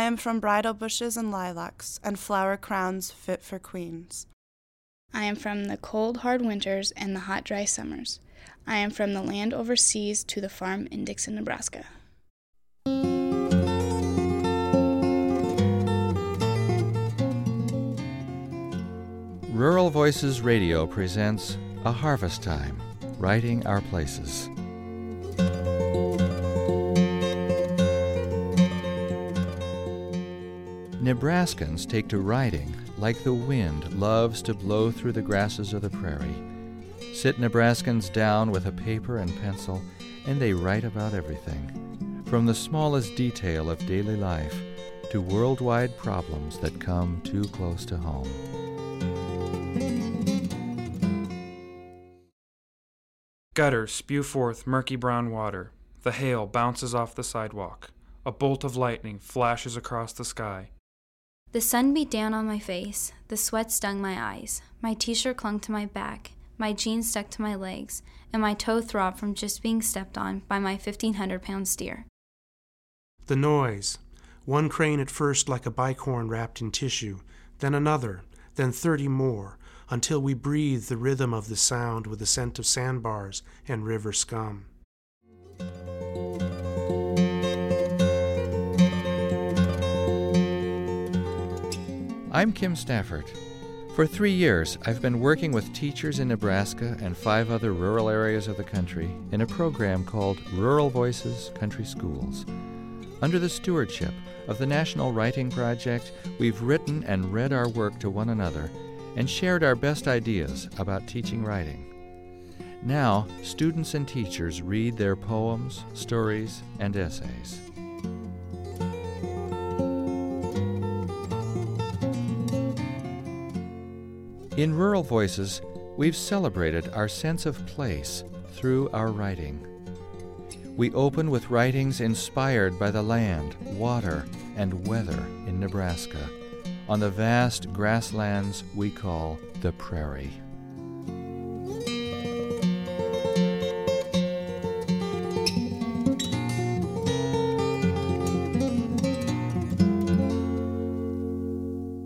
am from bridal bushes and lilacs and flower crowns fit for queens. I am from the cold, hard winters and the hot, dry summers. I am from the land overseas to the farm in Dixon, Nebraska. Rural Voices Radio presents A Harvest Time Writing Our Places. Nebraskans take to writing like the wind loves to blow through the grasses of the prairie. Sit Nebraskans down with a paper and pencil, and they write about everything, from the smallest detail of daily life to worldwide problems that come too close to home. Gutters spew forth murky brown water. The hail bounces off the sidewalk. A bolt of lightning flashes across the sky. The sun beat down on my face, the sweat stung my eyes, my t shirt clung to my back, my jeans stuck to my legs, and my toe throbbed from just being stepped on by my 1,500 pound steer. The noise. One crane at first like a bicorn wrapped in tissue, then another, then thirty more, until we breathed the rhythm of the sound with the scent of sandbars and river scum. I'm Kim Stafford. For three years, I've been working with teachers in Nebraska and five other rural areas of the country in a program called Rural Voices Country Schools. Under the stewardship of the National Writing Project, we've written and read our work to one another and shared our best ideas about teaching writing. Now, students and teachers read their poems, stories, and essays. In Rural Voices, we've celebrated our sense of place through our writing. We open with writings inspired by the land, water, and weather in Nebraska on the vast grasslands we call the prairie.